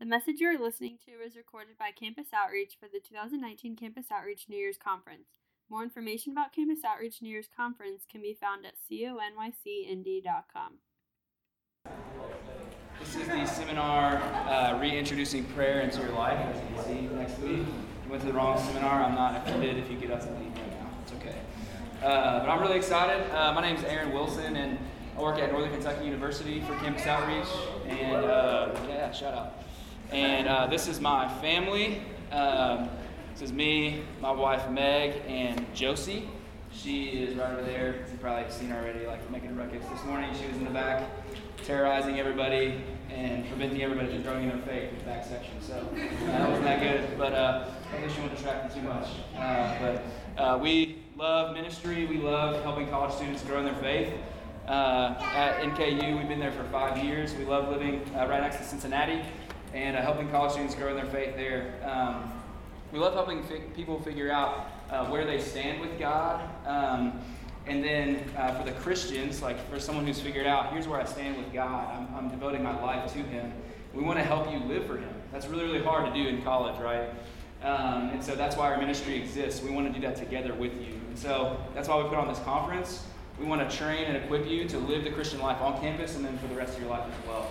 The message you are listening to is recorded by Campus Outreach for the 2019 Campus Outreach New Year's Conference. More information about Campus Outreach New Year's Conference can be found at conycnd.com. This is the seminar uh, reintroducing prayer into your life. As you can see next week, you went to the wrong seminar. I'm not offended if you get up and leave right now. It's okay. Uh, but I'm really excited. Uh, my name is Aaron Wilson, and I work at Northern Kentucky University for Campus Outreach. And uh, yeah, shout out. And uh, this is my family. Um, this is me, my wife Meg, and Josie. She is right over there. You've probably seen her already, like making ruckus. This morning she was in the back, terrorizing everybody and preventing everybody from growing in their faith in the back section. So uh, that wasn't that good, but uh, I guess she won't distract me too much. Uh, but uh, we love ministry. We love helping college students grow in their faith. Uh, at NKU, we've been there for five years. We love living uh, right next to Cincinnati and uh, helping college students grow in their faith there. Um, we love helping fi- people figure out uh, where they stand with God. Um, and then uh, for the Christians, like for someone who's figured out, here's where I stand with God, I'm, I'm devoting my life to Him. We want to help you live for Him. That's really, really hard to do in college, right? Um, and so that's why our ministry exists. We want to do that together with you. And so that's why we put on this conference. We want to train and equip you to live the Christian life on campus and then for the rest of your life as well.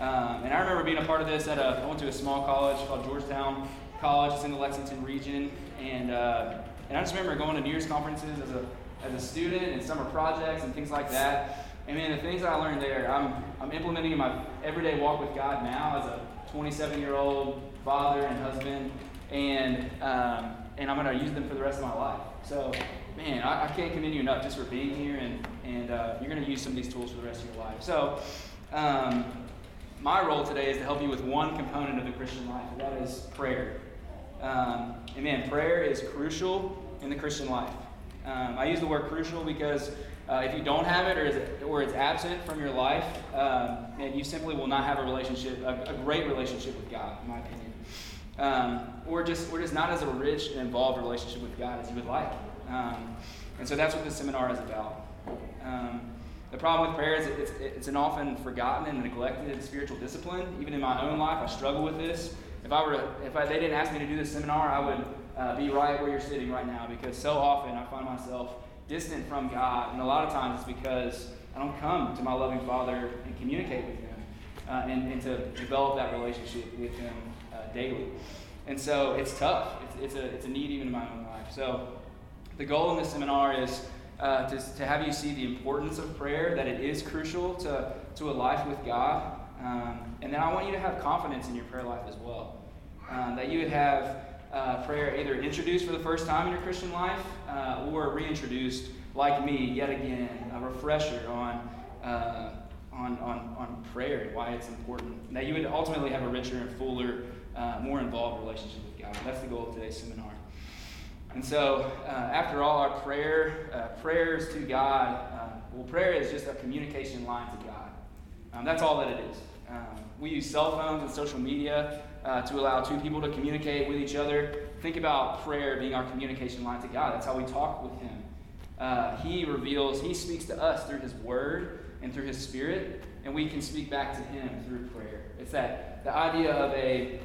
Um, and I remember being a part of this at a, I went to a small college called Georgetown College. It's in the Lexington region. And, uh, and I just remember going to New Year's conferences as a, as a student and summer projects and things like that. And man, the things I learned there, I'm, I'm implementing in my everyday walk with God now as a 27 year old father and husband. And, um, and I'm going to use them for the rest of my life. So, man, I, I can't commend you enough just for being here. And, and uh, you're going to use some of these tools for the rest of your life. So, um, my role today is to help you with one component of the Christian life, and that is prayer. Um, and man, prayer is crucial in the Christian life. Um, I use the word crucial because uh, if you don't have it or, it or, it's absent from your life, um, and you simply will not have a relationship, a, a great relationship with God, in my opinion. Um, or just, or just not as a rich and involved relationship with God as you would like. Um, and so that's what this seminar is about. Um, the problem with prayer is it's, it's an often forgotten and neglected spiritual discipline. Even in my own life, I struggle with this. If I were, if I, they didn't ask me to do this seminar, I would uh, be right where you're sitting right now because so often I find myself distant from God, and a lot of times it's because I don't come to my loving Father and communicate with Him uh, and, and, to develop that relationship with Him uh, daily. And so it's tough. It's, it's, a, it's a need even in my own life. So the goal in this seminar is uh, to, to have you see the importance of prayer, that it is crucial to, to a life with God. Um, and then I want you to have confidence in your prayer life as well. Um, that you would have uh, prayer either introduced for the first time in your Christian life uh, or reintroduced, like me, yet again, a refresher on, uh, on, on, on prayer and why it's important. That you would ultimately have a richer and fuller, uh, more involved relationship with God. That's the goal of today's seminar. And so, uh, after all, our prayer, uh, prayers to God, uh, well, prayer is just a communication line to God. Um, that's all that it is. Um, we use cell phones and social media uh, to allow two people to communicate with each other. Think about prayer being our communication line to God. That's how we talk with Him. Uh, he reveals, He speaks to us through His Word and through His Spirit, and we can speak back to Him through prayer. It's that the idea of a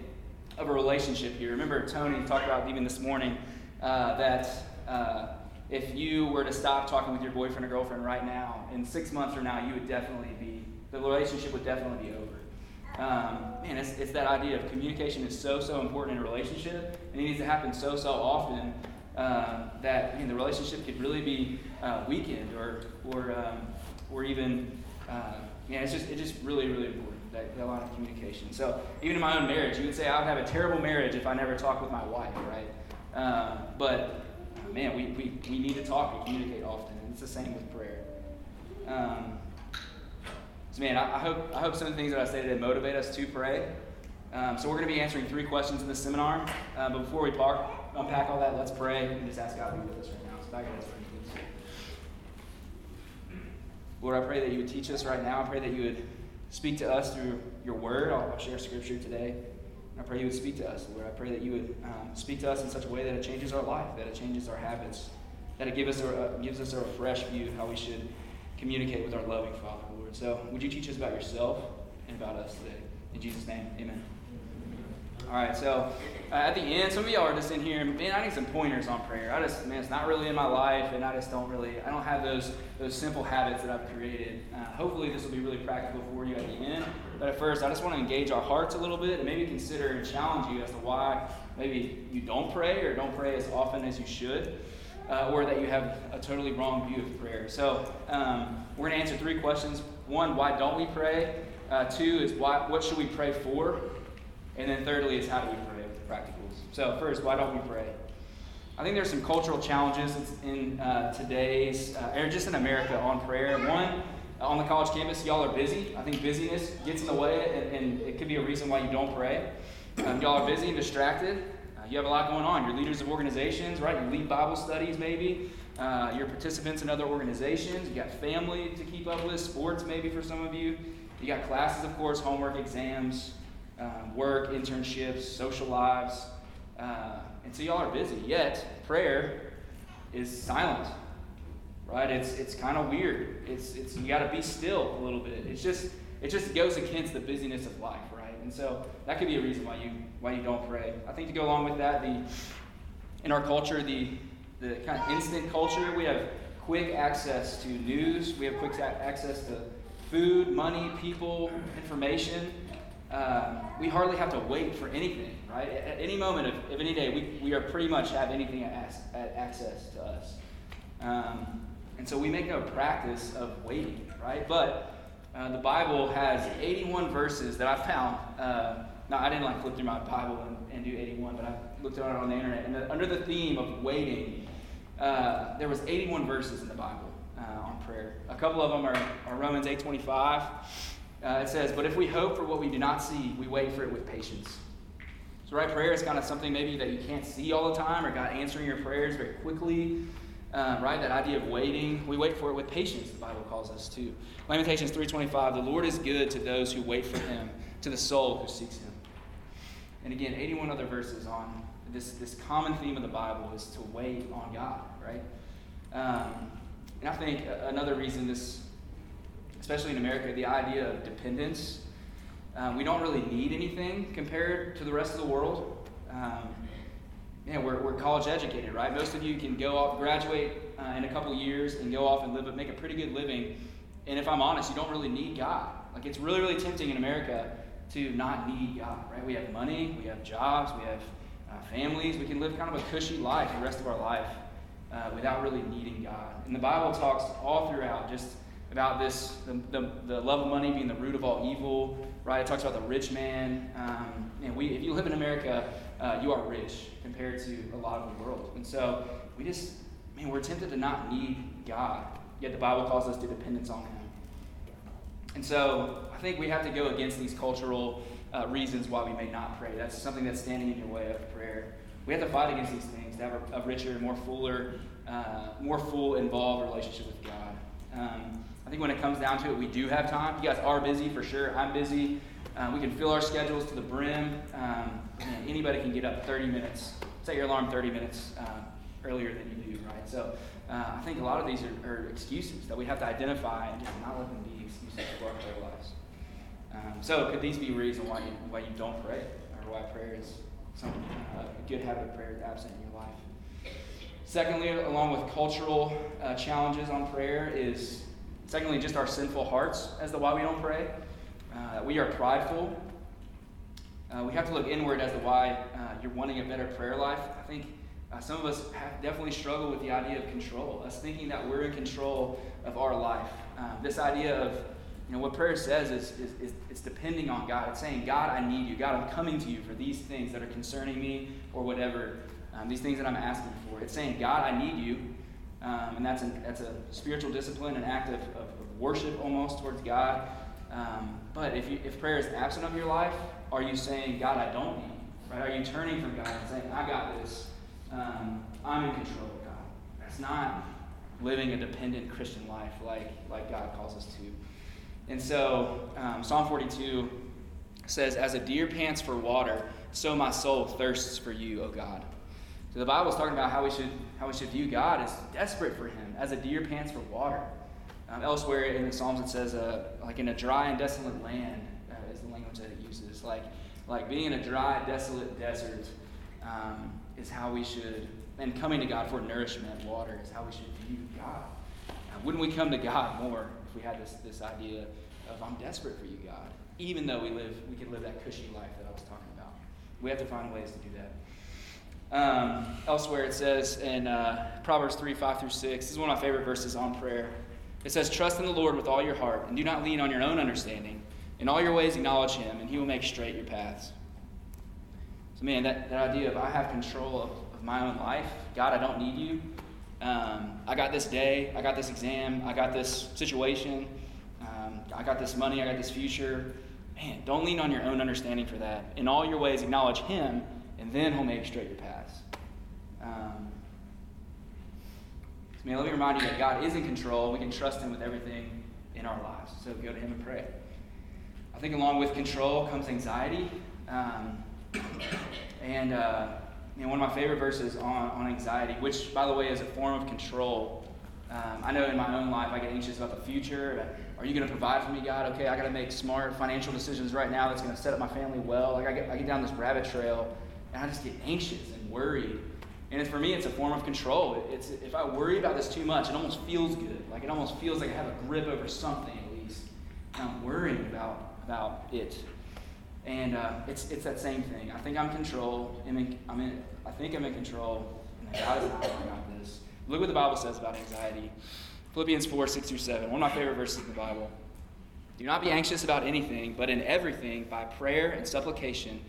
of a relationship here. Remember, Tony talked about even this morning uh, that uh, if you were to stop talking with your boyfriend or girlfriend right now, in six months from now, you would definitely be, the relationship would definitely be over. Um, man, it's, it's that idea of communication is so, so important in a relationship, and it needs to happen so, so often uh, that the relationship could really be uh, weakened or, or, um, or even, uh, yeah, it's just, it's just really, really important, that, that line of communication. So even in my own marriage, you would say I would have a terrible marriage if I never talked with my wife, right? Uh, but man, we, we, we need to talk and communicate often, and it's the same with prayer. Um, so, man, I, I, hope, I hope some of the things that I say today motivate us to pray. Um, so, we're going to be answering three questions in this seminar. Uh, but before we park, unpack all that, let's pray and just ask God to be with us right now. So, back. Lord, I pray that you would teach us right now. I pray that you would speak to us through your word. I'll, I'll share scripture today. I pray you would speak to us, Lord. I pray that you would um, speak to us in such a way that it changes our life, that it changes our habits, that it gives us a, uh, gives us a fresh view of how we should communicate with our loving Father, Lord. So would you teach us about yourself and about us today? In Jesus' name, amen. All right, so uh, at the end, some of y'all are just in here, man, I need some pointers on prayer. I just, man, it's not really in my life, and I just don't really, I don't have those those simple habits that I've created. Uh, hopefully, this will be really practical for you at the end. But at first, I just want to engage our hearts a little bit and maybe consider and challenge you as to why maybe you don't pray or don't pray as often as you should. Uh, or that you have a totally wrong view of prayer. So, um, we're going to answer three questions. One, why don't we pray? Uh, two is why, what should we pray for? And then thirdly is how do we pray with practicals. So first, why don't we pray? I think there's some cultural challenges in uh, today's, uh, or just in America, on prayer. One, on the college campus, y'all are busy. I think busyness gets in the way, and, and it could be a reason why you don't pray. Um, y'all are busy and distracted. Uh, you have a lot going on. You're leaders of organizations, right? You lead Bible studies, maybe. Uh, you're participants in other organizations. You got family to keep up with, sports, maybe for some of you. You got classes, of course, homework, exams, um, work, internships, social lives. Uh, and so y'all are busy. Yet, prayer is silent, right? It's, it's kind of weird. It's, it's, you got to be still a little bit. It's just, it just goes against the busyness of life, right? And so that could be a reason why you, why you don't pray. I think to go along with that, the, in our culture, the, the kind of instant culture, we have quick access to news, we have quick access to food, money, people, information. Uh, we hardly have to wait for anything, right? At any moment of, of any day, we, we are pretty much have anything at, at access to us. Um, and so we make a practice of waiting, right? But uh, the Bible has 81 verses that I found. Uh, now, I didn't like flip through my Bible and, and do 81, but I looked at it on the internet. And the, under the theme of waiting, uh, there was 81 verses in the Bible uh, on prayer. A couple of them are, are Romans 8.25. Uh, it says, But if we hope for what we do not see, we wait for it with patience. So, right, prayer is kind of something maybe that you can't see all the time, or God answering your prayers very quickly. Uh, right, that idea of waiting, we wait for it with patience. The Bible calls us to. Lamentations three twenty-five: The Lord is good to those who wait for Him, to the soul who seeks Him. And again, eighty-one other verses on this this common theme of the Bible is to wait on God, right? Um, and I think another reason this especially in America, the idea of dependence. Um, we don't really need anything compared to the rest of the world. Um, yeah, we're, we're college educated, right? Most of you can go off, graduate uh, in a couple years and go off and live, make a pretty good living. And if I'm honest, you don't really need God. Like it's really, really tempting in America to not need God, right? We have money, we have jobs, we have uh, families. We can live kind of a cushy life the rest of our life uh, without really needing God. And the Bible talks all throughout just about this the, the, the, love of money being the root of all evil, right? It talks about the rich man. Um, and we, if you live in America, uh, you are rich compared to a lot of the world. And so we just, man, we're tempted to not need God, yet the Bible calls us to dependence on Him. And so I think we have to go against these cultural uh, reasons why we may not pray. That's something that's standing in your way of prayer. We have to fight against these things to have a, a richer, more fuller, uh, more full, involved relationship with God. Um, I think when it comes down to it, we do have time. You guys are busy for sure. I'm busy. Um, we can fill our schedules to the brim. Um, anybody can get up 30 minutes. Set your alarm 30 minutes um, earlier than you do, right? So uh, I think a lot of these are, are, excuses that we have to identify and just not let them be excuses for our prayer lives. Um, so could these be reasons why you, why you don't pray or why prayer is some uh, a good habit of prayer is absent in your life? Secondly, along with cultural uh, challenges on prayer, is Secondly, just our sinful hearts as to why we don't pray. Uh, we are prideful. Uh, we have to look inward as to why uh, you're wanting a better prayer life. I think uh, some of us have definitely struggled with the idea of control, us thinking that we're in control of our life. Um, this idea of, you know, what prayer says is, is, is it's depending on God. It's saying, God, I need you. God, I'm coming to you for these things that are concerning me or whatever, um, these things that I'm asking for. It's saying, God, I need you. Um, and that's, an, that's a spiritual discipline, an act of, of, of worship almost towards God. Um, but if, you, if prayer is absent of your life, are you saying, God, I don't need you? Right? Are you turning from God and saying, I got this? Um, I'm in control of God. That's not living a dependent Christian life like, like God calls us to. And so, um, Psalm 42 says, As a deer pants for water, so my soul thirsts for you, O God. So the Bible is talking about how we should how we should view God as desperate for Him, as a deer pants for water. Um, elsewhere in the Psalms, it says, uh, like in a dry and desolate land uh, is the language that it uses. Like Like being in a dry, desolate desert um, is how we should, and coming to God for nourishment, water, is how we should view God. Uh, wouldn't we come to God more if we had this, this idea of, I'm desperate for you, God, even though we live, we could live that cushy life that I was talking about. We have to find ways to do that. Um, elsewhere, it says in uh, Proverbs 3 5 through 6, this is one of my favorite verses on prayer. It says, Trust in the Lord with all your heart, and do not lean on your own understanding. In all your ways, acknowledge him, and he will make straight your paths. So, man, that, that idea of I have control of, of my own life, God, I don't need you. Um, I got this day, I got this exam, I got this situation, um, I got this money, I got this future. Man, don't lean on your own understanding for that. In all your ways, acknowledge him, and then he'll make straight your paths. Um, so man, let me remind you that God is in control. We can trust him with everything in our lives. So go to him and pray. I think along with control comes anxiety. Um, and uh, you know, one of my favorite verses on, on anxiety, which, by the way, is a form of control. Um, I know in my own life I get anxious about the future. Are you going to provide for me, God? Okay, I got to make smart financial decisions right now that's going to set up my family well. Like I get, I get down this rabbit trail and I just get anxious and worried. And for me, it's a form of control. It's if I worry about this too much, it almost feels good. Like it almost feels like I have a grip over something at least. And I'm worrying about about it. And uh, it's, it's that same thing. I think I'm control. I'm in, in, I think I'm in control. And God is not about this. Look what the Bible says about anxiety. Philippians 4, 6 through 7. One of my favorite verses in the Bible. Do not be anxious about anything, but in everything, by prayer and supplication,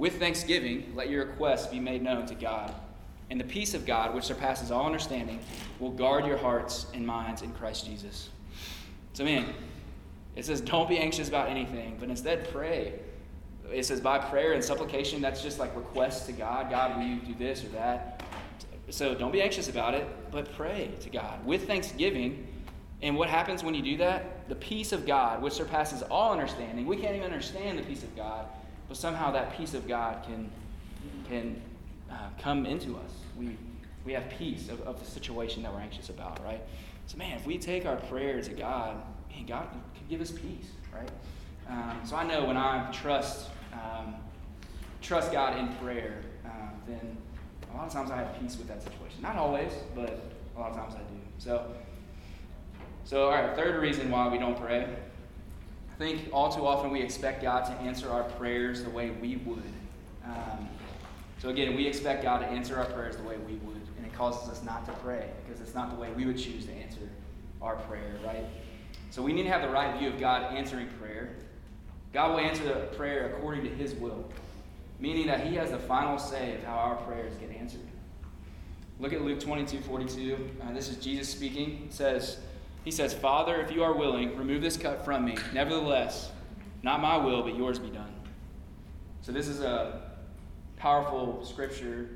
with thanksgiving, let your requests be made known to God. And the peace of God, which surpasses all understanding, will guard your hearts and minds in Christ Jesus. So, man, it says, don't be anxious about anything, but instead pray. It says, by prayer and supplication, that's just like requests to God. God, will you do this or that? So don't be anxious about it, but pray to God with thanksgiving. And what happens when you do that? The peace of God, which surpasses all understanding. We can't even understand the peace of God, but somehow that peace of God can, can uh, come into us. We, we have peace of, of the situation that we're anxious about, right? So, man, if we take our prayer to God, man, God can give us peace, right? Um, so I know when I trust um, trust God in prayer, uh, then a lot of times I have peace with that situation. Not always, but a lot of times I do. So, so all right. Third reason why we don't pray. Think all too often we expect God to answer our prayers the way we would. Um, so again, we expect God to answer our prayers the way we would, and it causes us not to pray because it's not the way we would choose to answer our prayer, right? So we need to have the right view of God answering prayer. God will answer the prayer according to his will, meaning that he has the final say of how our prayers get answered. Look at Luke 22 42. Uh, this is Jesus speaking. It says, He says, Father, if you are willing, remove this cup from me. Nevertheless, not my will, but yours be done. So this is a powerful scripture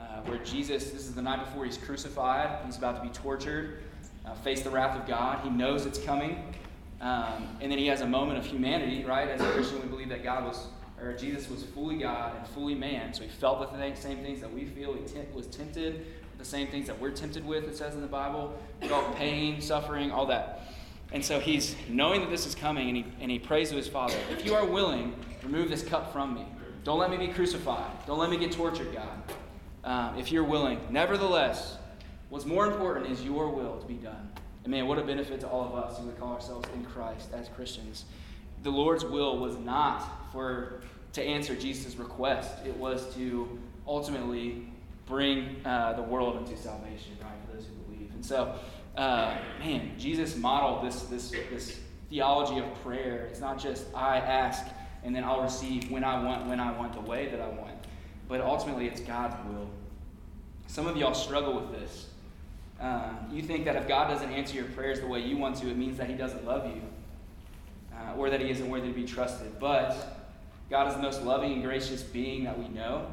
uh, where Jesus, this is the night before he's crucified, he's about to be tortured uh, face the wrath of God. He knows it's coming. Um, and then he has a moment of humanity, right? As a Christian, we believe that God was, or Jesus was fully God and fully man. So he felt the th- same things that we feel. He t- was tempted the same things that we're tempted with, it says in the Bible. Felt pain, suffering, all that. And so he's knowing that this is coming, and he, and he prays to his Father, If you are willing, remove this cup from me. Don't let me be crucified. Don't let me get tortured, God. Um, if you're willing. Nevertheless, What's more important is your will to be done. And man, what a benefit to all of us who would call ourselves in Christ as Christians. The Lord's will was not for to answer Jesus' request. It was to ultimately bring uh, the world into salvation, right, for those who believe. And so, uh, man, Jesus modeled this, this, this theology of prayer. It's not just I ask and then I'll receive when I want, when I want, the way that I want. But ultimately, it's God's will. Some of y'all struggle with this. Uh, you think that if God doesn't answer your prayers the way you want to, it means that He doesn't love you uh, or that He isn't worthy to be trusted. But God is the most loving and gracious being that we know.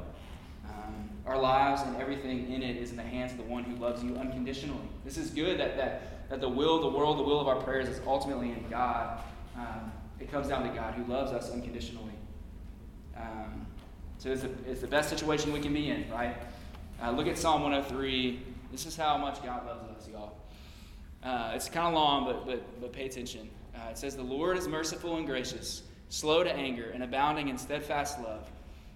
Our lives and everything in it is in the hands of the one who loves you unconditionally. This is good that, that, that the will of the world, the will of our prayers is ultimately in God. Um, it comes down to God who loves us unconditionally. Um, so it's the, it's the best situation we can be in, right? Uh, look at Psalm 103 this is how much God loves us, y'all. Uh, it's kind of long, but, but, but pay attention. Uh, it says, The Lord is merciful and gracious, slow to anger, and abounding in steadfast love.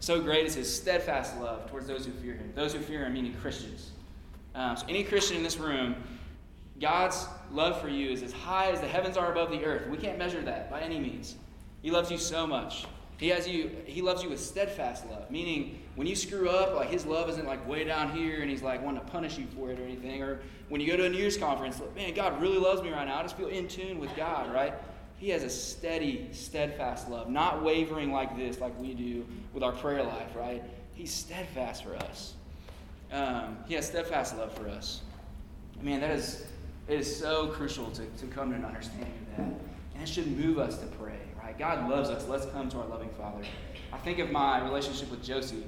so great is his steadfast love towards those who fear him. Those who fear him, meaning Christians. Um, so, any Christian in this room, God's love for you is as high as the heavens are above the earth. We can't measure that by any means. He loves you so much. He has you. He loves you with steadfast love, meaning when you screw up, like His love isn't like way down here, and He's like wanting to punish you for it or anything. Or when you go to a New Year's conference, like, man, God really loves me right now. I just feel in tune with God, right? He has a steady, steadfast love, not wavering like this, like we do with our prayer life, right? He's steadfast for us. Um, he has steadfast love for us. Man, that is it is so crucial to, to come to an understanding of that. And it should move us to pray, right? God loves us. Let's come to our loving Father. I think of my relationship with Josie.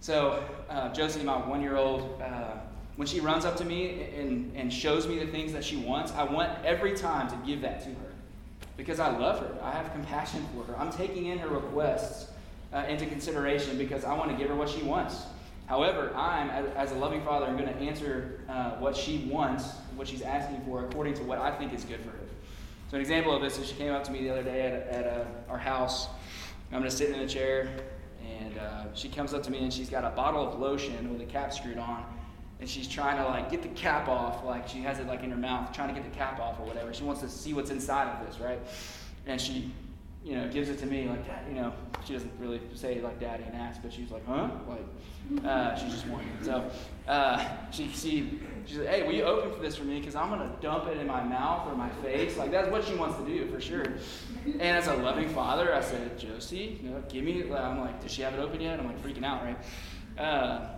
So, uh, Josie, my one year old, uh, when she runs up to me and, and shows me the things that she wants, I want every time to give that to her because I love her. I have compassion for her. I'm taking in her requests uh, into consideration because I want to give her what she wants. However, I'm, as a loving father, I'm going to answer uh, what she wants, what she's asking for, according to what I think is good for her. So, an example of this is she came up to me the other day at, at uh, our house. I'm going to sit in a chair, and uh, she comes up to me and she's got a bottle of lotion with the cap screwed on and she's trying to like get the cap off, like she has it like in her mouth, trying to get the cap off or whatever. She wants to see what's inside of this, right? And she, you know, gives it to me like, that. you know, she doesn't really say like daddy and ask, but she's like, huh? Like, uh, she's just wondering. So uh, she, she, she's like, hey, will you open for this for me? Because I'm gonna dump it in my mouth or my face. Like that's what she wants to do for sure. And as a loving father, I said, Josie, you know, give me. I'm like, does she have it open yet? I'm like freaking out, right? Uh,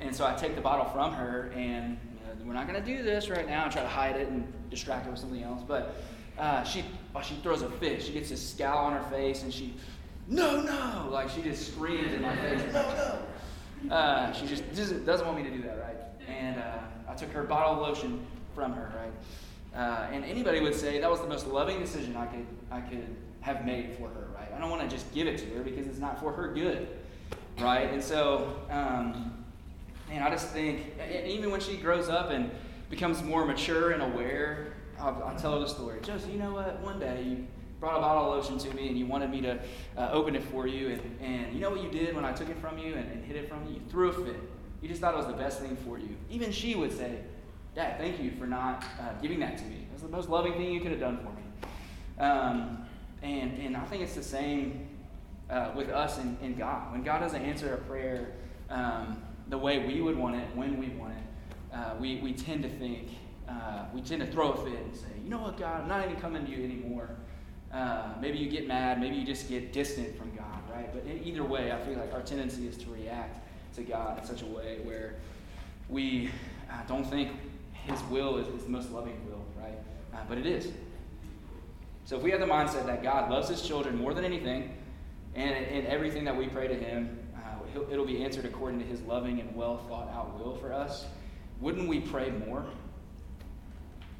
and so I take the bottle from her, and you know, we're not going to do this right now and try to hide it and distract her with something else. But uh, she, oh, she throws a fit. She gets this scowl on her face, and she, no, no, like she just screams in my face, no, no. Uh, she just doesn't, doesn't want me to do that, right? And uh, I took her bottle of lotion from her, right? Uh, and anybody would say that was the most loving decision I could, I could have made for her, right? I don't want to just give it to her because it's not for her good, right? And so, um, man, I just think, even when she grows up and becomes more mature and aware, I'll, I'll tell her the story. Josie, you know what? One day you brought a bottle of lotion to me and you wanted me to uh, open it for you. And, and you know what you did when I took it from you and, and hid it from you? You threw a fit. You just thought it was the best thing for you. Even she would say, Dad, thank you for not uh, giving that to me. Was the most loving thing you could have done for me. Um, and, and I think it's the same uh, with us and, and God. When God doesn't answer a prayer, um, the way we would want it, when we want it, uh, we, we tend to think, uh, we tend to throw a fit and say, you know what, God, I'm not even coming to you anymore. Uh, maybe you get mad, maybe you just get distant from God, right? But in either way, I feel like our tendency is to react to God in such a way where we uh, don't think His will is, is, the most loving will, right? Uh, but it is. So if we have the mindset that God loves His children more than anything, and in everything that we pray to Him, it'll be answered according to his loving and well thought out will for us, wouldn't we pray more?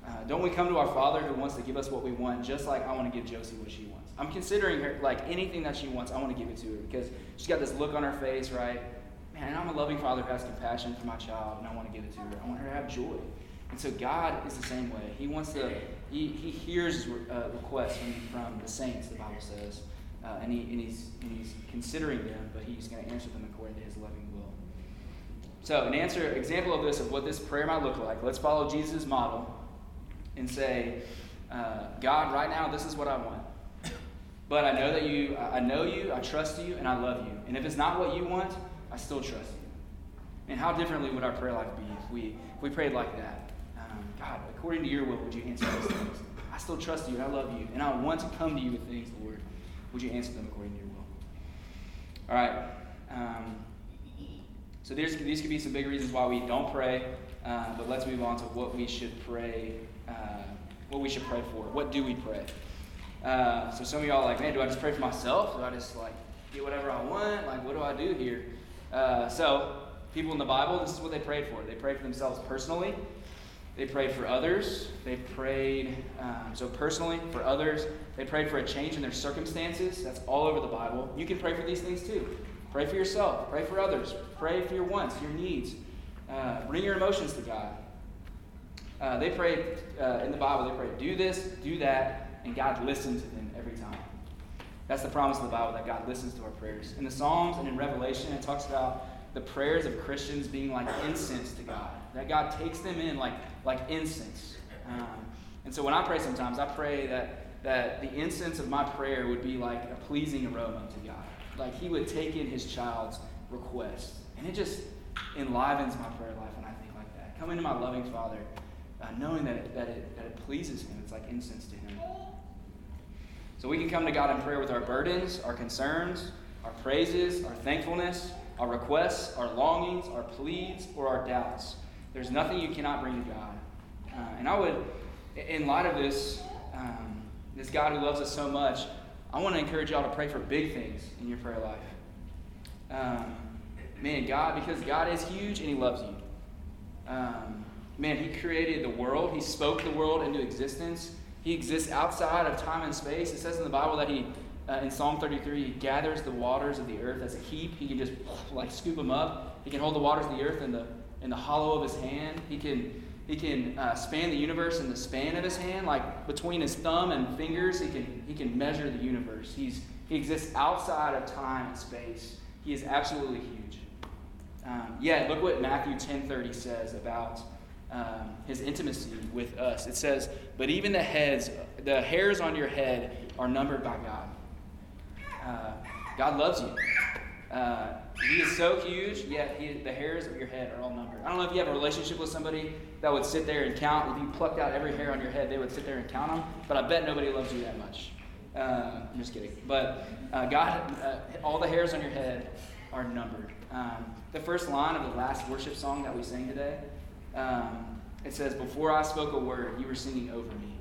Uh, don't we come to our Father who wants to give us what we want, just like I want to give Josie what she wants? I'm considering her, like anything that she wants, I want to give it to her because she's got this look on her face, right? Man, I'm a loving Father who has compassion for my child, and I want to give it to her. I want her to have joy. And so God is the same way. He wants to, he, he hears uh, requests from, from the saints, the Bible says. Uh, and, he, and, he's, and he's considering them, but he's going to answer them according to his loving will. So, an answer, example of this, of what this prayer might look like, let's follow Jesus' model and say, uh, God, right now, this is what I want. But I know that you, I know you, I trust you, and I love you. And if it's not what you want, I still trust you. And how differently would our prayer life be if we, if we prayed like that? Um, God, according to your will, would you answer these things? I still trust you, and I love you, and I want to come to you with things, Lord. Would you answer them according to your will? All right. Um, so these could be some big reasons why we don't pray, uh, but let's move on to what we should pray. Uh, what we should pray for. What do we pray? Uh, so some of y'all are like, man, do I just pray for myself? Do I just like get whatever I want? Like, what do I do here? Uh, so, people in the Bible, this is what they prayed for. They prayed for themselves personally. They prayed for others. They prayed, um, so personally, for others. They prayed for a change in their circumstances. That's all over the Bible. You can pray for these things too. Pray for yourself. Pray for others. Pray for your wants, your needs. Uh, bring your emotions to God. Uh, they prayed uh, in the Bible, they prayed, do this, do that, and God listens to them every time. That's the promise of the Bible, that God listens to our prayers. In the Psalms and in Revelation, it talks about the prayers of Christians being like incense to God, that God takes them in like, like incense. Um, and so when I pray sometimes, I pray that, that the incense of my prayer would be like a pleasing aroma to God. Like He would take in His child's request. And it just enlivens my prayer life when I think like that. Coming to my loving Father uh, knowing that it, that, it, that it pleases Him. It's like incense to Him. So we can come to God in prayer with our burdens, our concerns, our praises, our thankfulness, our requests, our longings, our pleads, or our doubts. There's nothing you cannot bring to God. Uh, and I would, in light of this, um, this God who loves us so much, I want to encourage y'all to pray for big things in your prayer life. Um, man, God, because God is huge and He loves you. Um, Man, He created the world, He spoke the world into existence. He exists outside of time and space. It says in the Bible that He, uh, in Psalm 33, He gathers the waters of the earth as a heap. He can just like scoop them up. He can hold the waters of the earth in the, in the hollow of His hand. He can he can uh, span the universe in the span of his hand, like between his thumb and fingers. He can, he can measure the universe. He's, he exists outside of time and space. He is absolutely huge. Um, yeah, look what Matthew 10:30 says about um, his intimacy with us. It says, But even the heads, the hairs on your head are numbered by God. Uh, God loves you. Uh, he is so huge, yet he, the hairs of your head are all numbered. I don't know if you have a relationship with somebody that would sit there and count. If you plucked out every hair on your head, they would sit there and count them. But I bet nobody loves you that much. Uh, I'm just kidding. But uh, God, uh, all the hairs on your head are numbered. Um, the first line of the last worship song that we sang today um, it says, Before I spoke a word, you were singing over me.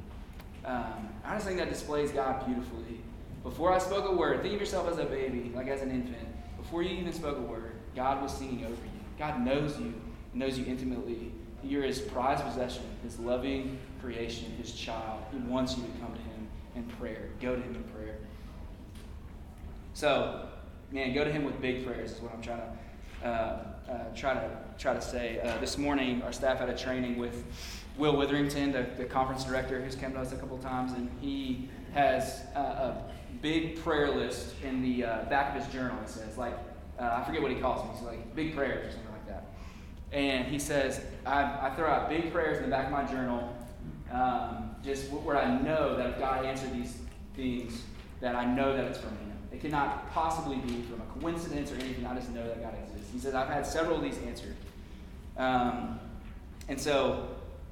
Um, I just think that displays God beautifully. Before I spoke a word, think of yourself as a baby, like as an infant. Before you even spoke a word, God was singing over you. God knows you, knows you intimately. You're his prized possession, his loving creation, his child. He wants you to come to him in prayer. Go to him in prayer. So, man, go to him with big prayers is what I'm trying to uh, uh, try to try to say. Uh, this morning, our staff had a training with Will Witherington, the, the conference director, who's come to us a couple times, and he has a, a big prayer list in the uh, back of his journal. He says, like, uh, I forget what he calls them. He's like big prayers or something like that. And he says, I, I throw out big prayers in the back of my journal, um, just where I know that if God answered these things, that I know that it's from Him. It cannot possibly be from a coincidence or anything. I just know that God exists. He says, I've had several of these answered. Um, and so,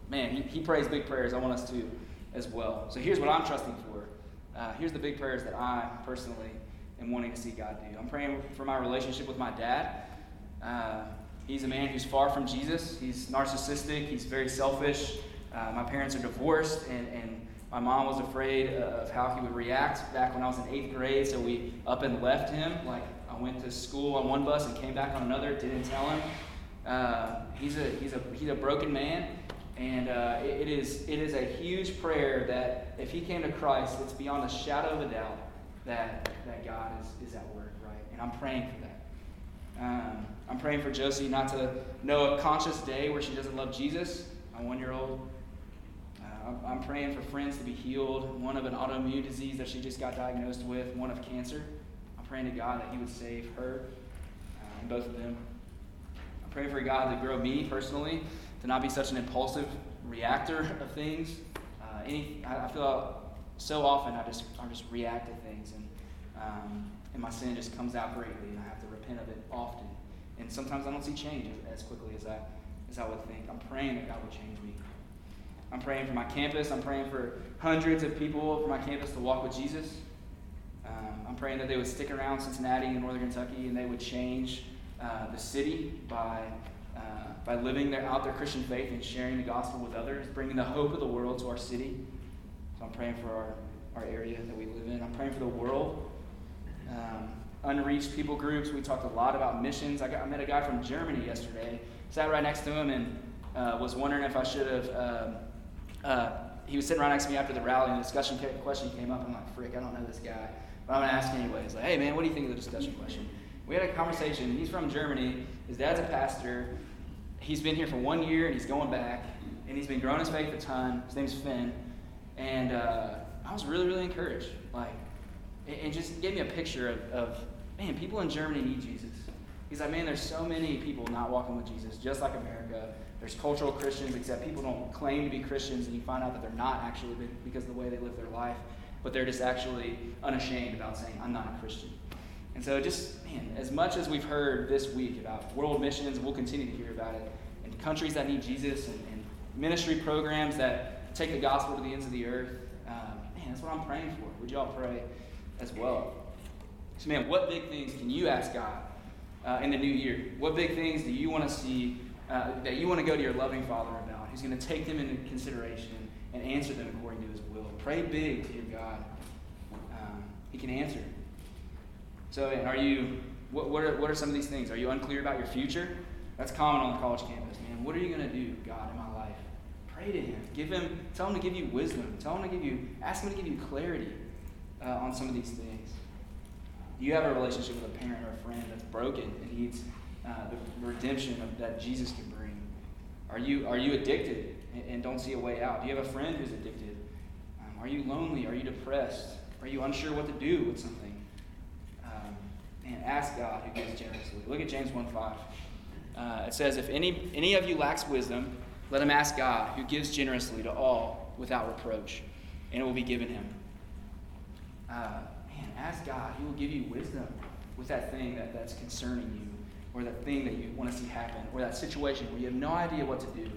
man, he, he, prays big prayers. I want us to as well. So here's what I'm trusting for. Uh, here's the big prayers that I personally am wanting to see God do. I'm praying for my relationship with my dad. Uh, he's a man who's far from Jesus. He's narcissistic. He's very selfish. Uh, my parents are divorced, and, and my mom was afraid of how he would react back when I was in eighth grade, so we up and left him. Like, I went to school on one bus and came back on another, didn't tell him. Uh, he's, a, he's, a, he's a broken man, and uh, it, it, is, it is a huge prayer that if he came to Christ, it's beyond a shadow of a doubt that, that God is, is at work, right? And I'm praying for that. Um, I'm praying for Josie not to know a conscious day where she doesn't love Jesus, my one year old. I'm praying for friends to be healed, one of an autoimmune disease that she just got diagnosed with, one of cancer. I'm praying to God that He would save her uh, and both of them. I'm praying for God to grow me personally, to not be such an impulsive reactor of things. Any, I, I feel so often I just, I just react to things, and, um, and my sin just comes out greatly, and I have to repent of it often. And sometimes I don't see change as quickly as I, as I would think. I'm praying that God would change me. I'm praying for my campus. I'm praying for hundreds of people from my campus to walk with Jesus. Um, I'm praying that they would stick around Cincinnati and Northern Kentucky and they would change uh, the city by, uh, by living their, out their Christian faith and sharing the gospel with others, bringing the hope of the world to our city. So I'm praying for our, our area that we live in. I'm praying for the world. Um, unreached people groups. We talked a lot about missions. I, got, I met a guy from Germany yesterday, sat right next to him, and uh, was wondering if I should have. Um, uh, he was sitting right next to me after the rally, and the discussion question came up. I'm like, frick, I don't know this guy. But I'm going to ask anyways. Like, hey, man, what do you think of the discussion question? We had a conversation. He's from Germany. His dad's a pastor. He's been here for one year, and he's going back. And he's been growing his faith a ton. His name's Finn. And uh, I was really, really encouraged. Like, and just gave me a picture of, of, man, people in Germany need Jesus. He's like, man, there's so many people not walking with Jesus, just like America. There's cultural Christians, except people don't claim to be Christians, and you find out that they're not actually because of the way they live their life but they're just actually unashamed about saying, I'm not a Christian. And so, just, man, as much as we've heard this week about world missions, we'll continue to hear about it, and countries that need Jesus, and, and ministry programs that take the gospel to the ends of the earth, um, man, that's what I'm praying for. Would you all pray as well? So, man, what big things can you ask God uh, in the new year? What big things do you want to see uh, that you want to go to your loving Father about? Who's going to take them into consideration and answer them according to His will? Pray big to your God. Um, he can answer. So, are you, what, what, are, what are some of these things? Are you unclear about your future? That's common on the college campus, man. What are you going to do, God, in my life? Pray to Him. Give Him, tell Him to give you wisdom. Tell Him to give you, ask Him to give you clarity uh, on some of these things. Do you have a relationship with a parent or a friend that's broken and needs uh, the redemption of, that Jesus can bring? Are you, are you addicted and, and don't see a way out? Do you have a friend who's addicted? Are you lonely? Are you depressed? Are you unsure what to do with something? And ask God who gives generously. Look at James 1 5. Uh, it says, If any, any of you lacks wisdom, let him ask God, who gives generously to all without reproach, and it will be given him. Uh, man, ask God. He will give you wisdom with that thing that, that's concerning you, or that thing that you want to see happen, or that situation where you have no idea what to do.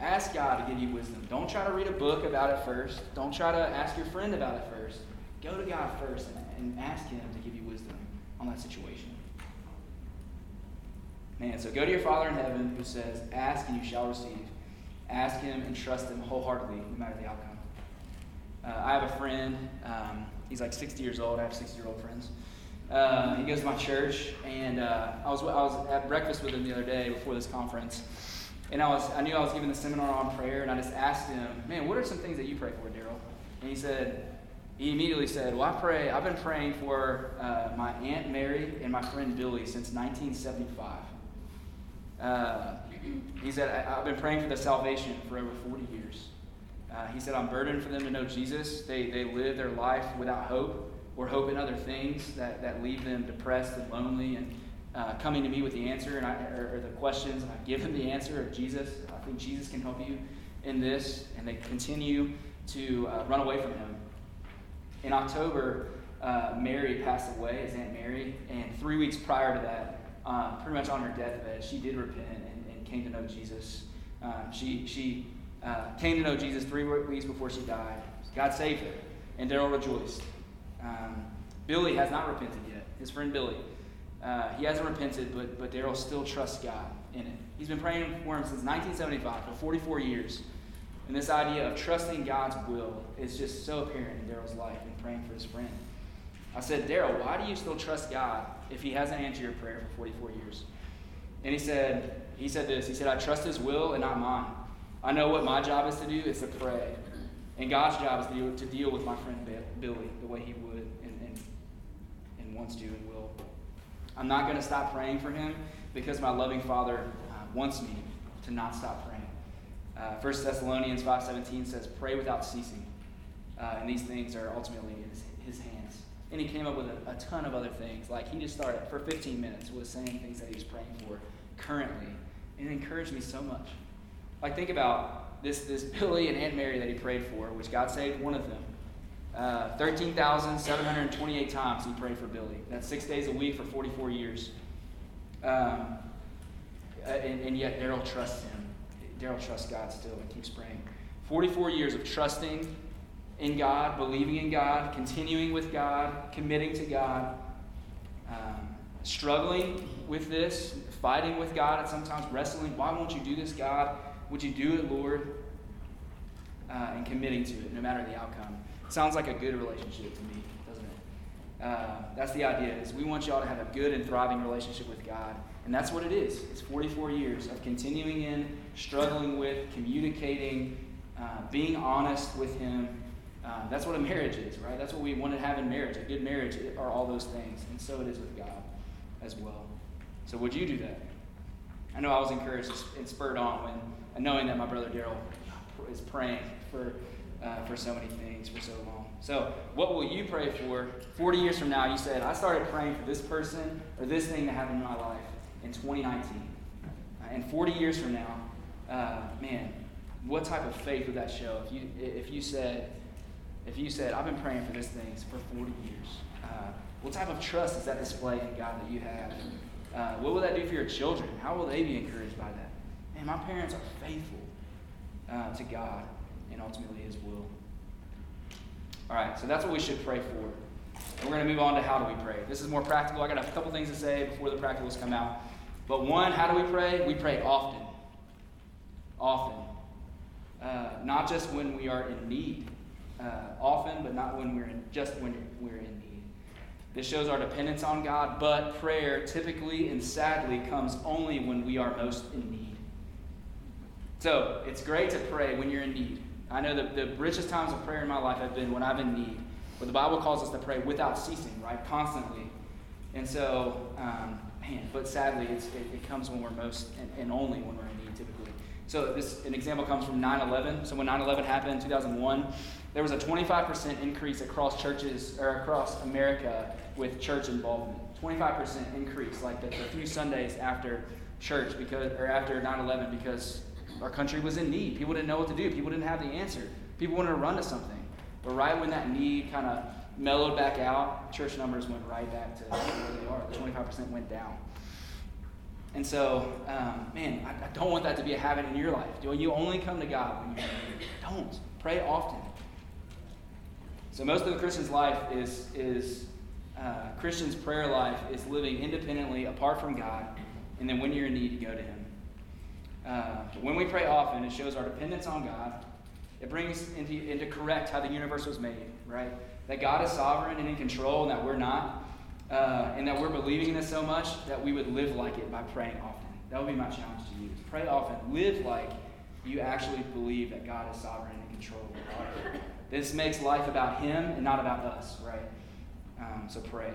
Ask God to give you wisdom. Don't try to read a book about it first. Don't try to ask your friend about it first. Go to God first and, and ask Him to give you on that situation. Man, so go to your Father in heaven who says, Ask and you shall receive. Ask Him and trust Him wholeheartedly, no matter the outcome. Uh, I have a friend. Um, he's like 60 years old. I have 60 year old friends. Uh, he goes to my church, and uh, I, was, I was at breakfast with him the other day before this conference. And I was I knew I was giving the seminar on prayer, and I just asked him, man, what are some things that you pray for, Daryl? And he said, he immediately said, well, I pray, I've been praying for uh, my Aunt Mary and my friend Billy since 1975. Uh, he said, I, have been praying for their salvation for over 40 years. Uh, he said, I'm burdened for them to know Jesus. They, they live their life without hope or hope in other things that, that leave them depressed and lonely and uh, coming to me with the answer and I, or, or, the questions, and I give them the answer of Jesus. I think Jesus can help you in this, and they continue to uh, run away from him. In October, uh, Mary passed away, his Aunt Mary, and three weeks prior to that, uh, pretty much on her deathbed, she did repent and, and came to know Jesus. Um, she she uh, came to know Jesus three weeks before she died. God saved her, and Daryl rejoiced. Um, Billy has not repented yet. His friend Billy. Uh, he hasn't repented, but, but Daryl still trusts God in it. He's been praying for him since 1975, for 44 years. And this idea of trusting God's will is just so apparent in Daryl's life and praying for his friend. I said, Daryl, why do you still trust God if he hasn't answered your prayer for 44 years? And he said, he said this. He said, I trust his will and not mine. I know what my job is to do is to pray. And God's job is to deal, to deal with my friend Billy the way he would and, and, and wants to and will. I'm not going to stop praying for him because my loving Father uh, wants me to not stop praying. Uh, 1 Thessalonians 5.17 says, pray without ceasing. Uh, and these things are ultimately in his, his hands. And he came up with a, a, ton of other things. Like he just started for 15 minutes was saying things that he was praying for currently. And it encouraged me so much. Like think about this, this Billy and Aunt Mary that he prayed for, which God saved one of them. Uh, 13,728 times he prayed for Billy. That's six days a week for 44 years. Um, uh, and, and, yet Daryl trusts him. Daryl trusts God still and keeps praying. 44 years of trusting in God, believing in God, continuing with God, committing to God, um, struggling with this, fighting with God, and sometimes wrestling. Why won't you do this, God? Would you do it, Lord? Uh, and committing to it, no matter the outcome. Sounds like a good relationship to me, doesn't it? Uh, that's the idea. Is we want y'all to have a good and thriving relationship with God, and that's what it is. It's 44 years of continuing in, struggling with, communicating, uh, being honest with Him. Uh, that's what a marriage is, right? That's what we want to have in marriage. A good marriage are all those things, and so it is with God as well. So would you do that? I know I was encouraged and spurred on when knowing that my brother Daryl is praying for uh, for so many things for so long. So, what will you pray for 40 years from now? You said, I started praying for this person or this thing to happen in my life in 2019. Uh, and 40 years from now, uh, man, what type of faith would that show? If you, if you said, if you said, I've been praying for this thing for 40 years, uh, what type of trust is that display in God that you have? Uh, what will that do for your children? How will they be encouraged by that? Man, my parents are faithful uh, to God and ultimately His will. All right, so that's what we should pray for. And we're going to move on to how do we pray. This is more practical. I got a couple things to say before the practicals come out. But one, how do we pray? We pray often. Often. Uh, not just when we are in need. Uh, often, but not when we're in, just when we're in need. This shows our dependence on God, but prayer typically and sadly comes only when we are most in need. So it's great to pray when you're in need. I know that the richest times of prayer in my life have been when I'm in need, but the Bible calls us to pray without ceasing, right? Constantly. And so, um, man, but sadly, it, it, comes when we're most, and, and, only when we're in. So, this an example comes from 9 11. So, when 9 11 happened in 2001, there was a 25% increase across churches, or across America, with church involvement. 25% increase, like the, the few Sundays after church, because, or after 9 11, because our country was in need. People didn't know what to do. People didn't have the answer. People wanted to run to something. But right when that need kind of mellowed back out, church numbers went right back to where they are. The 25% went down. And so, um, man, I, I, don't want that to be a habit in your life. Do you only come to God when you're? Don't. Pray often. So most of the Christian's life is, is uh, Christian's prayer life is living independently apart from God, and then when you're in need, you go to Him. Uh, when we pray often, it shows our dependence on God. It brings into, into correct how the universe was made, right? That God is sovereign and in control, and that we're not. Uh, and that we're believing in this so much that we would live like it by praying often. That would be my challenge to you. Pray often. Live like you actually believe that God is sovereign and in control of your life. This makes life about Him and not about us, right? Um, so pray.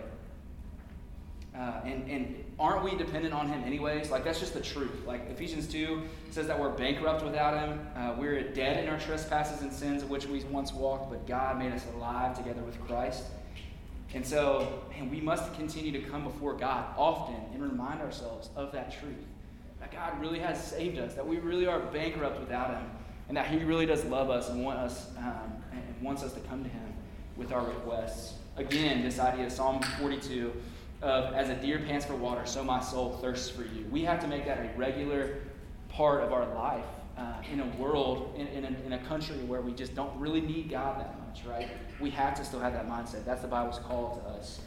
Uh, and, and aren't we dependent on him anyways? Like, that's just the truth. Like, Ephesians 2 says that we're bankrupt without him. Uh, we're dead in our trespasses and sins of which we once walked, but God made us alive together with Christ. And so, man, we must continue to come before God often and remind ourselves of that truth. That God really has saved us, that we really are bankrupt without him, and that he really does love us and, want us, um, and wants us to come to him with our requests. Again, this idea of Psalm 42 of as a deer pants for water, so my soul thirsts for you. We have to make that a regular part of our life uh, in a world, in, in, a, in a country where we just don't really need God that much, right? We have to still have that mindset. That's the Bible's call to us.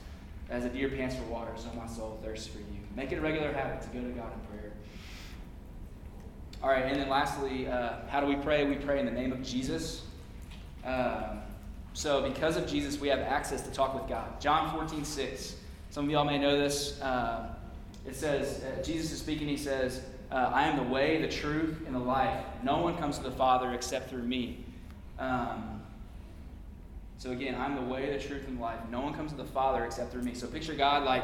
As a deer pants for water, so my soul thirsts for you. Make it a regular habit to go to God in prayer. All right, and then lastly, uh, how do we pray? We pray in the name of Jesus. Um, so, because of Jesus, we have access to talk with God. John 14, 6. Some of y'all may know this. Uh, it says, uh, Jesus is speaking, he says, uh, I am the way, the truth, and the life. No one comes to the Father except through me. Um, so again, I'm the way, the truth, and the life. No one comes to the Father except through me. So picture God like,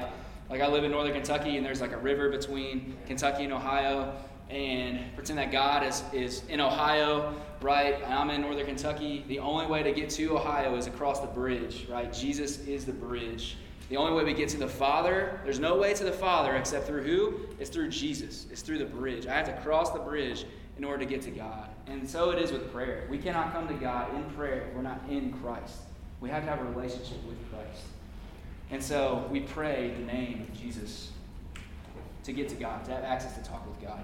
like I live in northern Kentucky, and there's like a river between Kentucky and Ohio, and pretend that God is, is in Ohio, right? And I'm in northern Kentucky. The only way to get to Ohio is across the bridge, right? Jesus is the bridge. The only way we get to the Father, there's no way to the Father except through who? It's through Jesus. It's through the bridge. I have to cross the bridge in order to get to God. And so it is with prayer. We cannot come to God in prayer if we're not in Christ. We have to have a relationship with Christ. And so we pray the name of Jesus to get to God, to have access to talk with God.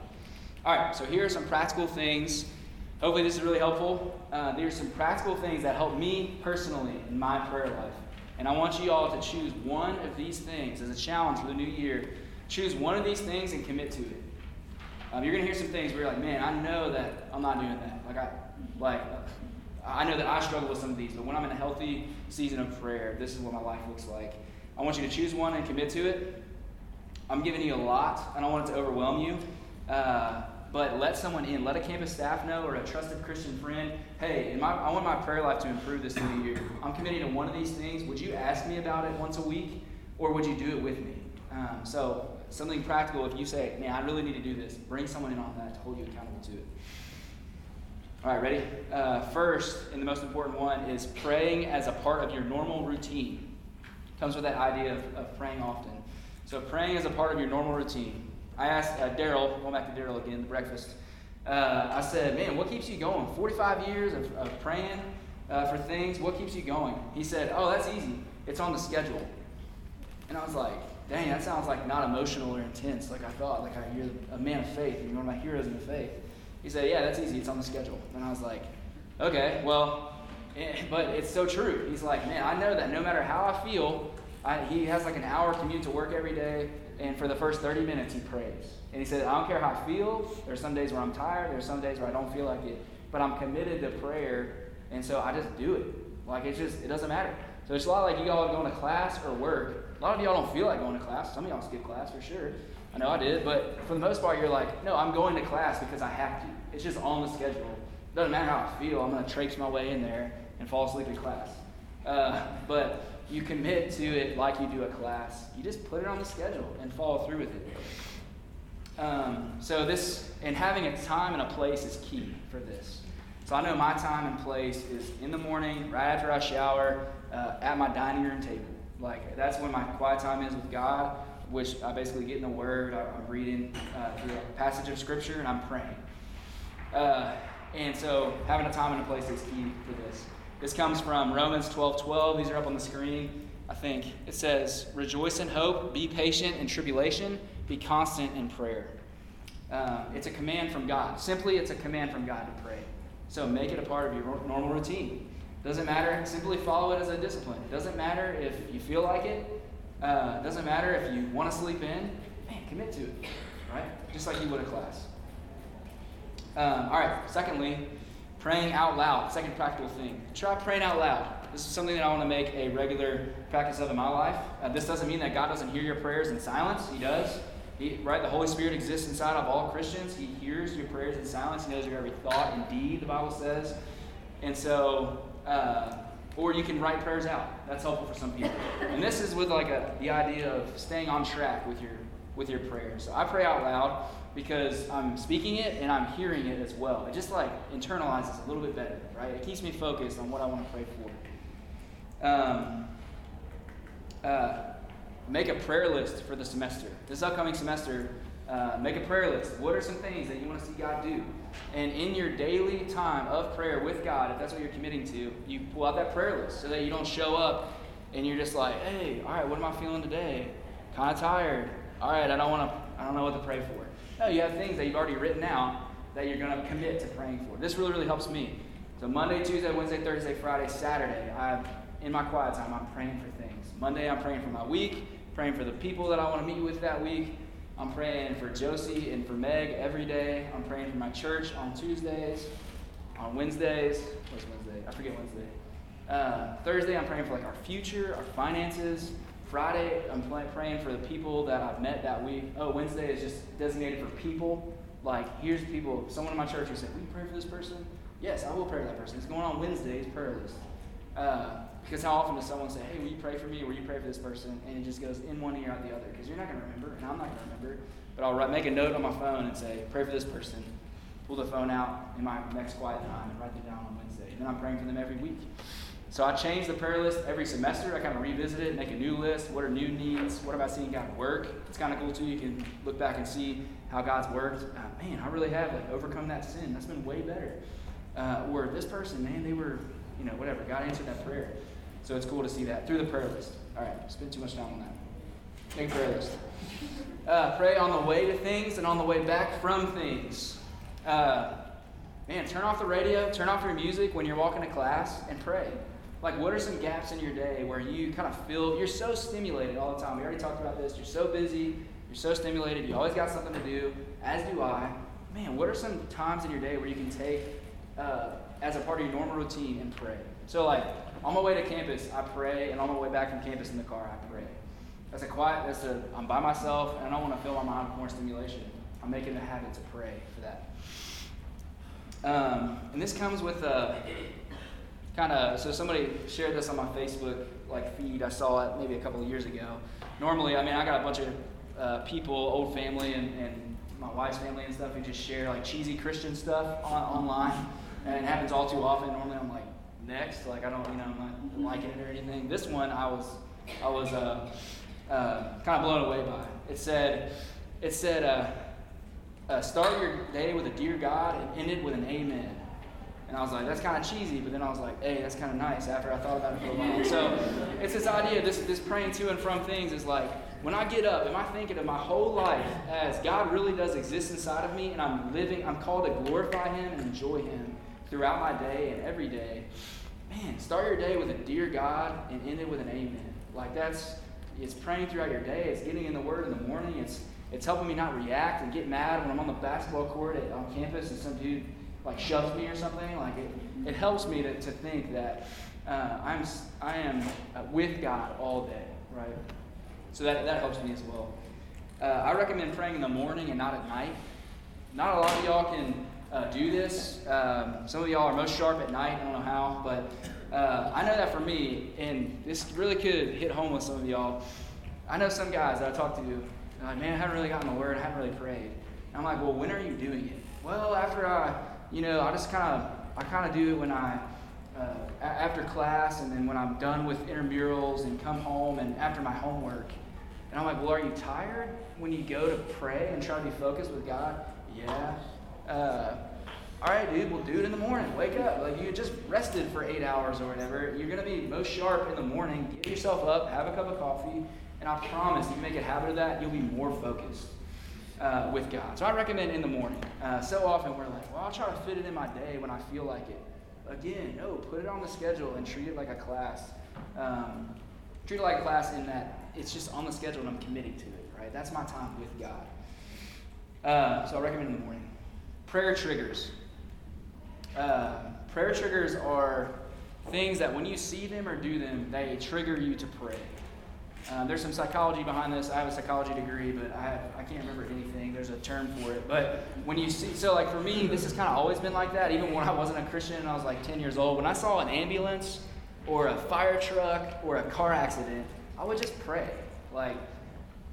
All right, so here are some practical things. Hopefully, this is really helpful. Uh, there are some practical things that help me personally in my prayer life. And I want you all to choose one of these things as a challenge for the new year. Choose one of these things and commit to it. Um, you're going to hear some things where you're like, man, I know that I'm not doing that. Like, I, like, I know that I struggle with some of these, but when I'm in a healthy season of prayer, this is what my life looks like. I want you to choose one and commit to it. I'm giving you a lot. I don't want it to overwhelm you. Uh, but let someone in. Let a campus staff know or a trusted Christian friend, hey, my, I want my prayer life to improve this new year. I'm committing to one of these things. Would you ask me about it once a week, or would you do it with me? Um, so, something practical, if you say, man, I really need to do this, bring someone in on that to hold you accountable to it. All right, ready? Uh, first, and the most important one, is praying as a part of your normal routine. Comes with that idea of, of praying often. So, praying as a part of your normal routine. I asked uh, Daryl, going back to Daryl again, the breakfast. Uh, I said, man, what keeps you going? 45 years of, of praying uh, for things, what keeps you going? He said, oh, that's easy. It's on the schedule. And I was like, dang, that sounds like not emotional or intense like I thought. Like I hear a man of faith, you're one of my heroes in the faith. He said, Yeah, that's easy. It's on the schedule. And I was like, Okay, well, eh, but it's so true. He's like, Man, I know that no matter how I feel, I, he has like an hour commute to work every day, and for the first 30 minutes, he prays. And he said, I don't care how I feel. There's some days where I'm tired, there's some days where I don't feel like it, but I'm committed to prayer, and so I just do it. Like, it's just, it doesn't matter. So it's a lot like you all going to class or work. A lot of y'all don't feel like going to class. Some of y'all skip class for sure. I know I did, but for the most part, you're like, no, I'm going to class because I have to. It's just on the schedule. Doesn't matter how I feel, I'm going to traipse my way in there and fall asleep in class. Uh, but you commit to it like you do a class. You just put it on the schedule and follow through with it. Um, so this and having a time and a place is key for this. So I know my time and place is in the morning, right after I shower, uh, at my dining room table. Like that's when my quiet time is with God which I basically get in the Word. I, am reading uh, through a passage of Scripture and I'm praying. Uh, and so having a time and a place is key for this. This comes from Romans 12 12. These are up on the screen. I think it says, Rejoice in hope, be patient in tribulation, be constant in prayer. Uh, it's a command from God. Simply, it's a command from God to pray. So make it a part of your normal routine. Doesn't matter. Simply follow it as a discipline. Doesn't matter if you feel like it. Uh, doesn't matter if you want to sleep in, man, commit to it, right? Just like you would a class. Um, all right, secondly, praying out loud. Second practical thing. Try praying out loud. This is something that I want to make a regular practice of in my life. Uh, this doesn't mean that God doesn't hear your prayers in silence. He does. He, right? The Holy Spirit exists inside of all Christians. He hears your prayers in silence. He knows your every thought and deed, the Bible says. And so, uh, or you can write prayers out. That's helpful for some people. And this is with like a, the idea of staying on track with your with your prayers. So I pray out loud because I'm speaking it and I'm hearing it as well. It just like internalizes a little bit better, right? It keeps me focused on what I want to pray for. Um, uh, make a prayer list for the semester. This upcoming semester, uh, make a prayer list. What are some things that you want to see God do? And in your daily time of prayer with God, if that's what you're committing to, you pull out that prayer list so that you don't show up and you're just like, hey, all right, what am I feeling today? Kind of tired. All right, I don't want to, I don't know what to pray for. No, you have things that you've already written out that you're going to commit to praying for. This really, really helps me. So Monday, Tuesday, Wednesday, Thursday, Friday, Saturday, I in my quiet time, I'm praying for things. Monday, I'm praying for my week, praying for the people that I want to meet with that week. I'm praying for Josie and for Meg every day. I'm praying for my church on Tuesdays, on Wednesdays. What's Wednesday? I forget Wednesday. Uh, Thursday, I'm praying for like our future, our finances. Friday, I'm praying for the people that I've met that week. Oh, Wednesday is just designated for people. Like, here's people. Someone in my church who said, "Will you pray for this person?" Yes, I will pray for that person. It's going on Wednesday's prayer list. Uh, because how often does someone say, hey, will you pray for me? Will you pray for this person? And it just goes in one ear out the other. Because you're not going to remember, and I'm not going to remember. But I'll write, make a note on my phone and say, pray for this person. Pull the phone out in my next quiet time and write them down on Wednesday. And then I'm praying for them every week. So I change the prayer list every semester. I kind of revisit it, make a new list. What are new needs? What have I seen God work? It's kind of cool too. You can look back and see how God's worked. Uh, man, I really have like overcome that sin. That's been way better. Uh, or this person, man, they were, you know, whatever. God answered that prayer. So it's cool to see that through the prayer list. All right, spend too much time on that. Make a prayer list. Uh, pray on the way to things and on the way back from things. Uh, man, turn off the radio, turn off your music when you're walking to class, and pray. Like, what are some gaps in your day where you kind of feel you're so stimulated all the time? We already talked about this. You're so busy, you're so stimulated, you always got something to do, as do I. Man, what are some times in your day where you can take uh, as a part of your normal routine and pray? So, like, on my way to campus, I pray, and on my way back from campus in the car, I pray. That's a quiet, that's a, I'm by myself and I don't want to fill my mind with more stimulation. I'm making a habit to pray for that. Um, and this comes with a kind of, so somebody shared this on my Facebook like feed. I saw it maybe a couple of years ago. Normally, I mean, I got a bunch of uh, people, old family and, and my wife's family and stuff who just share like cheesy Christian stuff on, online. And it happens all too often. Normally, I'm like, next, like I don't, you know, I'm not liking it or anything. This one, I was, I was uh, uh, kind of blown away by. It said, it said, uh, uh, start your day with a dear God and end it with an amen. And I was like, that's kind of cheesy, but then I was like, hey, that's kind of nice after I thought about it for a while. So it's this idea, this, this praying to and from things is like, when I get up, am I thinking of my whole life as God really does exist inside of me and I'm living, I'm called to glorify Him and enjoy Him throughout my day and every day? Man, start your day with a dear God and end it with an amen. Like that's, it's praying throughout your day. It's getting in the Word in the morning. It's it's helping me not react and get mad when I'm on the basketball court at, on campus and some dude like shoves me or something. Like it, it helps me to, to think that uh, I'm I am uh, with God all day, right? So that that helps me as well. Uh, I recommend praying in the morning and not at night. Not a lot of y'all can uh, do this. Um, some of y'all are most sharp at night. I don't know how, but uh, I know that for me, and this really could hit home with some of y'all. I know some guys that I talk to, like, man, I haven't really gotten the word, I haven't really prayed. And I'm like, well, when are you doing it? Well, after I, you know, I just kind of, I kind of do it when I, uh, after class, and then when I'm done with intramurals, and come home, and after my homework. And I'm like, well, are you tired when you go to pray and try to be focused with God? Yeah. Uh, all right, dude, we'll do it in the morning. Wake up. Like you just rested for eight hours or whatever. You're going to be most sharp in the morning. Get yourself up, have a cup of coffee, and I promise if you make a habit of that, you'll be more focused uh, with God. So I recommend in the morning. Uh, so often we're like, well, I'll try to fit it in my day when I feel like it. Again, no, put it on the schedule and treat it like a class. Um, treat it like a class in that it's just on the schedule and I'm committing to it, right? That's my time with God. Uh, so I recommend in the morning. Prayer triggers. Uh, prayer triggers are things that when you see them or do them, they trigger you to pray. Um, there's some psychology behind this. I have a psychology degree, but I, have, I can't remember anything. There's a term for it. But when you see, so like for me, this has kind of always been like that. Even when I wasn't a Christian and I was like 10 years old, when I saw an ambulance or a fire truck or a car accident, I would just pray. Like,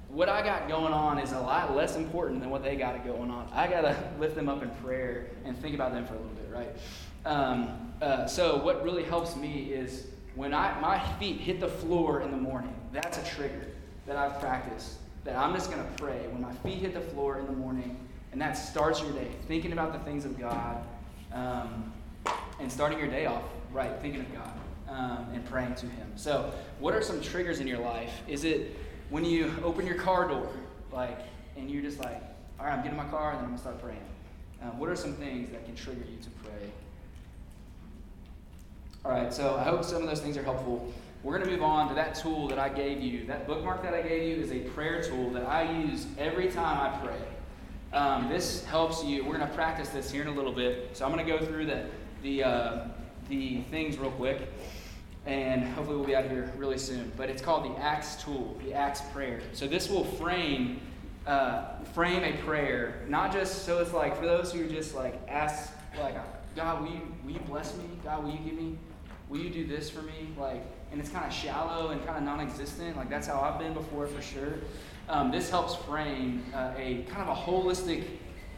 what I got going on is a lot less important than what they got going on. I got to lift them up in prayer and think about them for a little bit, right? Um, uh, so, what really helps me is when I, my feet hit the floor in the morning, that's a trigger that I've practiced. That I'm just going to pray when my feet hit the floor in the morning, and that starts your day thinking about the things of God um, and starting your day off right, thinking of God um, and praying to Him. So, what are some triggers in your life? Is it when you open your car door, like, and you're just like, all right, I'm getting my car, and then I'm gonna start praying. Um, what are some things that can trigger you to pray? All right, so I hope some of those things are helpful. We're going to move on to that tool that I gave you. That bookmark that I gave you is a prayer tool that I use every time I pray. Um, this helps you. We're going to practice this here in a little bit. So I'm going to go through the, the, uh, the things real quick, and hopefully we'll be out here really soon. But it's called the Acts tool, the Acts prayer. So this will frame uh, frame a prayer, not just so it's like for those who just like ask like God, will you will you bless me? God, will you give me will you do this for me? Like, and it's kind of shallow and kind of non-existent. Like that's how I've been before for sure. Um, this helps frame uh, a kind of a holistic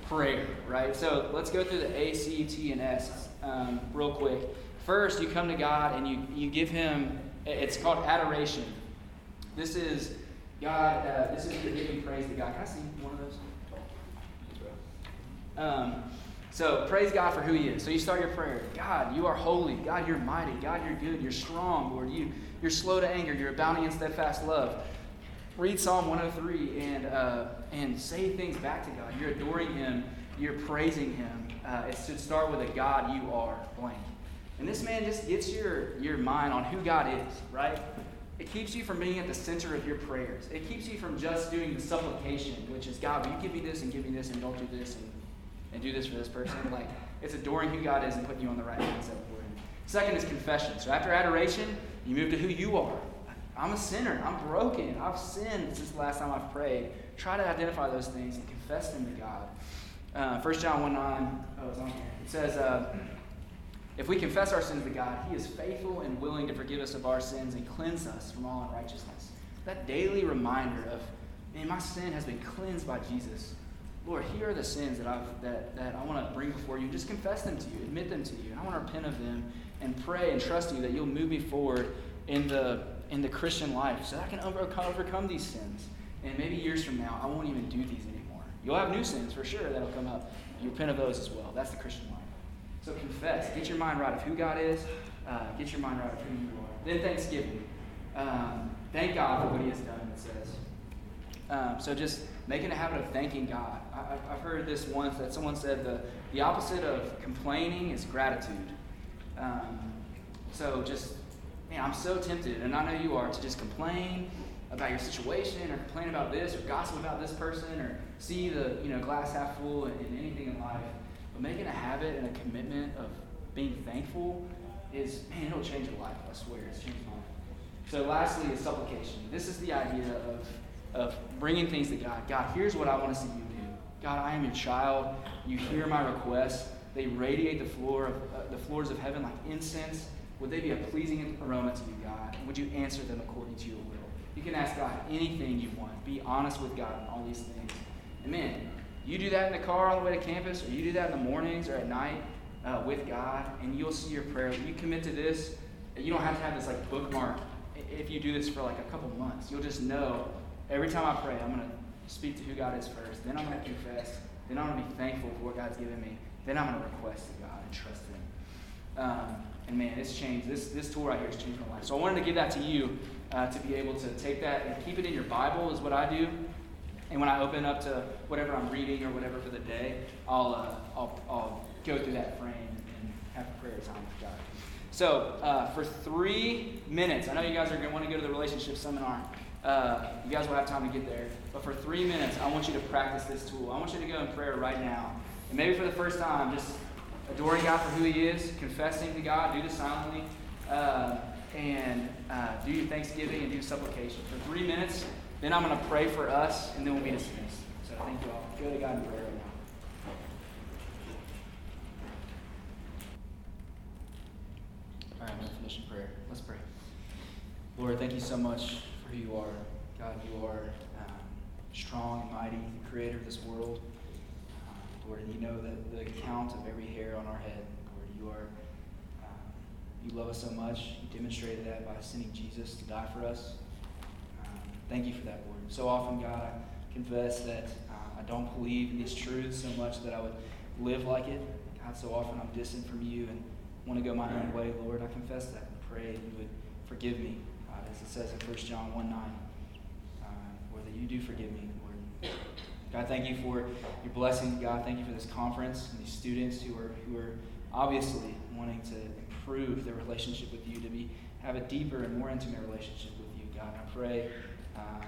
prayer, right? So let's go through the A, C, T, and S um, real quick. First, you come to God and you you give Him. It's called adoration. This is God. Uh, this is giving praise to God. Can I see one of those? Um, so praise God for who He is. So you start your prayer. God, you are holy. God, you're mighty. God, you're good. You're strong, Lord. You, you're slow to anger. You're abounding in steadfast love. Read Psalm 103 and, uh, and say things back to God. You're adoring Him. You're praising Him. Uh, it should start with a God, you are blank. And this man just gets your, your mind on who God is, right? It keeps you from being at the center of your prayers. It keeps you from just doing the supplication, which is, God, will you give me this and give me this and don't do this and and do this for this person. Like, it's adoring who God is and putting you on the right mindset for Him. Second is confession. So after adoration, you move to who you are. I'm a sinner. I'm broken. I've sinned since the last time I've prayed. Try to identify those things and confess them to God. Uh, 1 John 1 9, oh. It says, uh, If we confess our sins to God, He is faithful and willing to forgive us of our sins and cleanse us from all unrighteousness. That daily reminder of, man, my sin has been cleansed by Jesus. Lord, here are the sins that, I've, that, that I want to bring before you. Just confess them to you, admit them to you. And I want to repent of them and pray and trust you that you'll move me forward in the, in the Christian life so that I can overcome these sins. And maybe years from now, I won't even do these anymore. You'll have new sins for sure that'll come up. You repent of those as well. That's the Christian life. So confess. Get your mind right of who God is. Uh, get your mind right of who you are. Then thanksgiving. Um, thank God for what He has done, it says. Um, so just making a habit of thanking God. I, have heard this once that someone said the, the opposite of complaining is gratitude. Um, so just, man, I'm so tempted, and I know you are, to just complain about your situation or complain about this or gossip about this person or see the you know glass half full in, in anything in life. But making a habit and a commitment of being thankful is, man, it'll change your life. I swear, it's changed my life. So lastly is supplication. This is the idea of of bringing things to God. God, here's what I want to see you. God, I am your child. You hear my requests. They radiate the floor of uh, the floors of heaven like incense. Would they be a pleasing aroma to you, God? And would you answer them according to your will? You can ask God anything you want. Be honest with God on all these things. And man, you do that in the car on the way to campus, or you do that in the mornings or at night uh, with God, and you'll see your prayer. You commit to this. You don't have to have this like bookmark. If you do this for like a couple months, you'll just know Every time I pray, I'm to speak to who God is first. Then I'm going to confess. Then I'm going to be thankful for what God's given me. Then I'm going to request to God and trust Him. Um, and man, it's changed. This, this tour right here has changed my life. So I wanted to give that to you uh, to be able to take that and keep it in your Bible, is what I do. And when I open up to whatever I'm reading or whatever for the day, I'll, uh, I'll, I'll go through that frame and have a prayer time with God. So, uh, for three minutes, I know you guys are going to want to go to the relationship seminar. Uh, you guys will have time to get there. But for three minutes, I want you to practice this tool. I want you to go in prayer right now. And maybe for the first time, just adoring God for who He is, confessing to God, do this silently, uh, and uh, do your thanksgiving and do supplication. For three minutes, then I'm going to pray for us, and then we'll be dismissed. So thank you all. Go to God in prayer right now. All right, I'm going to finish in prayer. Let's pray. Lord, thank you so much who you are. God, you are um, strong and mighty, the creator of this world. Uh, Lord, and you know that the count of every hair on our head. Lord, you are. Um, you love us so much. You demonstrated that by sending Jesus to die for us. Um, thank you for that, Lord. So often, God, I confess that uh, I don't believe in these truths so much that I would live like it. God, so often I'm distant from you and want to go my own way, Lord. I confess that and pray you would forgive me as it says in 1 John 1 9, uh, Lord, that you do forgive me, Lord. God, thank you for your blessing. God, thank you for this conference and these students who are, who are obviously wanting to improve their relationship with you, to be have a deeper and more intimate relationship with you, God. I pray, um,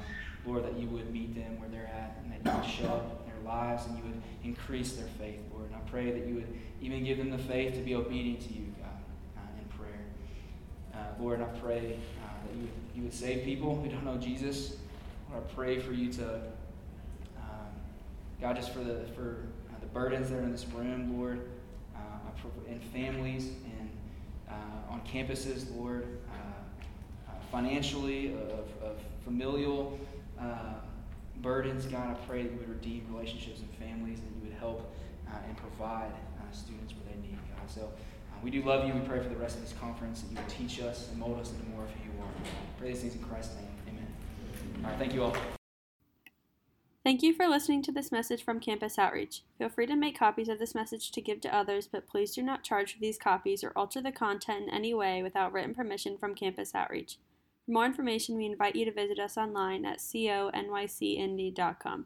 Lord, that you would meet them where they're at and that you would show up in their lives and you would increase their faith, Lord. And I pray that you would even give them the faith to be obedient to you, God, uh, in prayer. Uh, Lord, I pray that you, you would save people who don't know Jesus. Lord, I pray for you to, um, God, just for the for uh, the burdens that are in this room, Lord, uh, and families and uh, on campuses, Lord, uh, uh, financially, of, of familial burdens, God, I pray that you would redeem relationships and families, and you would help and provide students where they need, God. So. We do love you. We pray for the rest of this conference that you would teach us and mold us into more of who you are. Pray these things in Christ's name. Amen. All right, thank you all. Thank you for listening to this message from Campus Outreach. Feel free to make copies of this message to give to others, but please do not charge for these copies or alter the content in any way without written permission from Campus Outreach. For more information, we invite you to visit us online at conycindy.com.